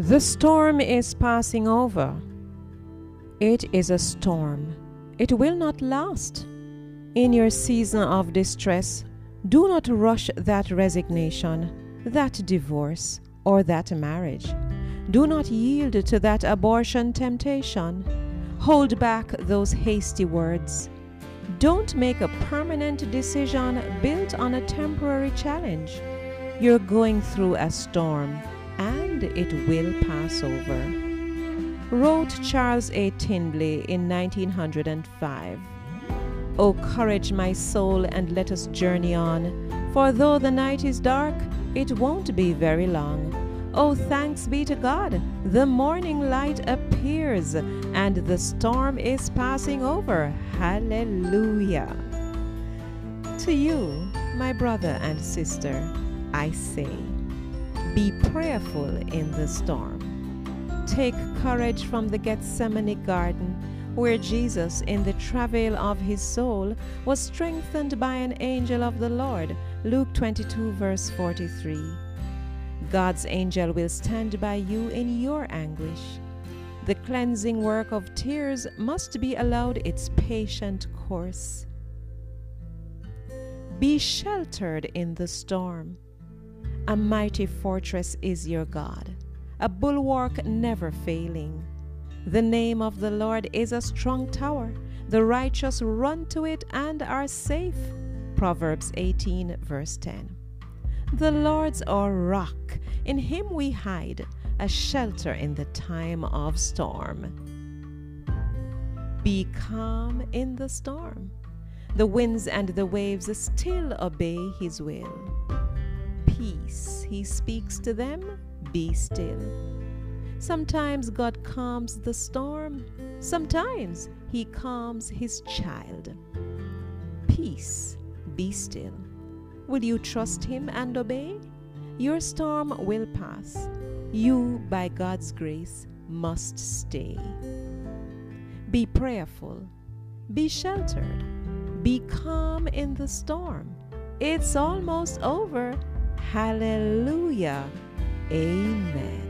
The storm is passing over. It is a storm. It will not last. In your season of distress, do not rush that resignation, that divorce, or that marriage. Do not yield to that abortion temptation. Hold back those hasty words. Don't make a permanent decision built on a temporary challenge. You're going through a storm and it will pass over. Wrote Charles A. Tindley in 1905. O courage, my soul, and let us journey on. For though the night is dark, it won't be very long. Oh, thanks be to God, the morning light appears, and the storm is passing over. Hallelujah. To you, my brother and sister, I say, be prayerful in the storm. Take courage from the Gethsemane garden, where Jesus, in the travail of his soul, was strengthened by an angel of the Lord. Luke 22, verse 43. God's angel will stand by you in your anguish. The cleansing work of tears must be allowed its patient course. Be sheltered in the storm. A mighty fortress is your God, a bulwark never failing. The name of the Lord is a strong tower. The righteous run to it and are safe. Proverbs 18, verse 10. The Lord's our rock, in him we hide, a shelter in the time of storm. Be calm in the storm. The winds and the waves still obey his will. Peace, he speaks to them, be still. Sometimes God calms the storm, sometimes he calms his child. Peace, be still. Will you trust him and obey? Your storm will pass. You, by God's grace, must stay. Be prayerful. Be sheltered. Be calm in the storm. It's almost over. Hallelujah. Amen.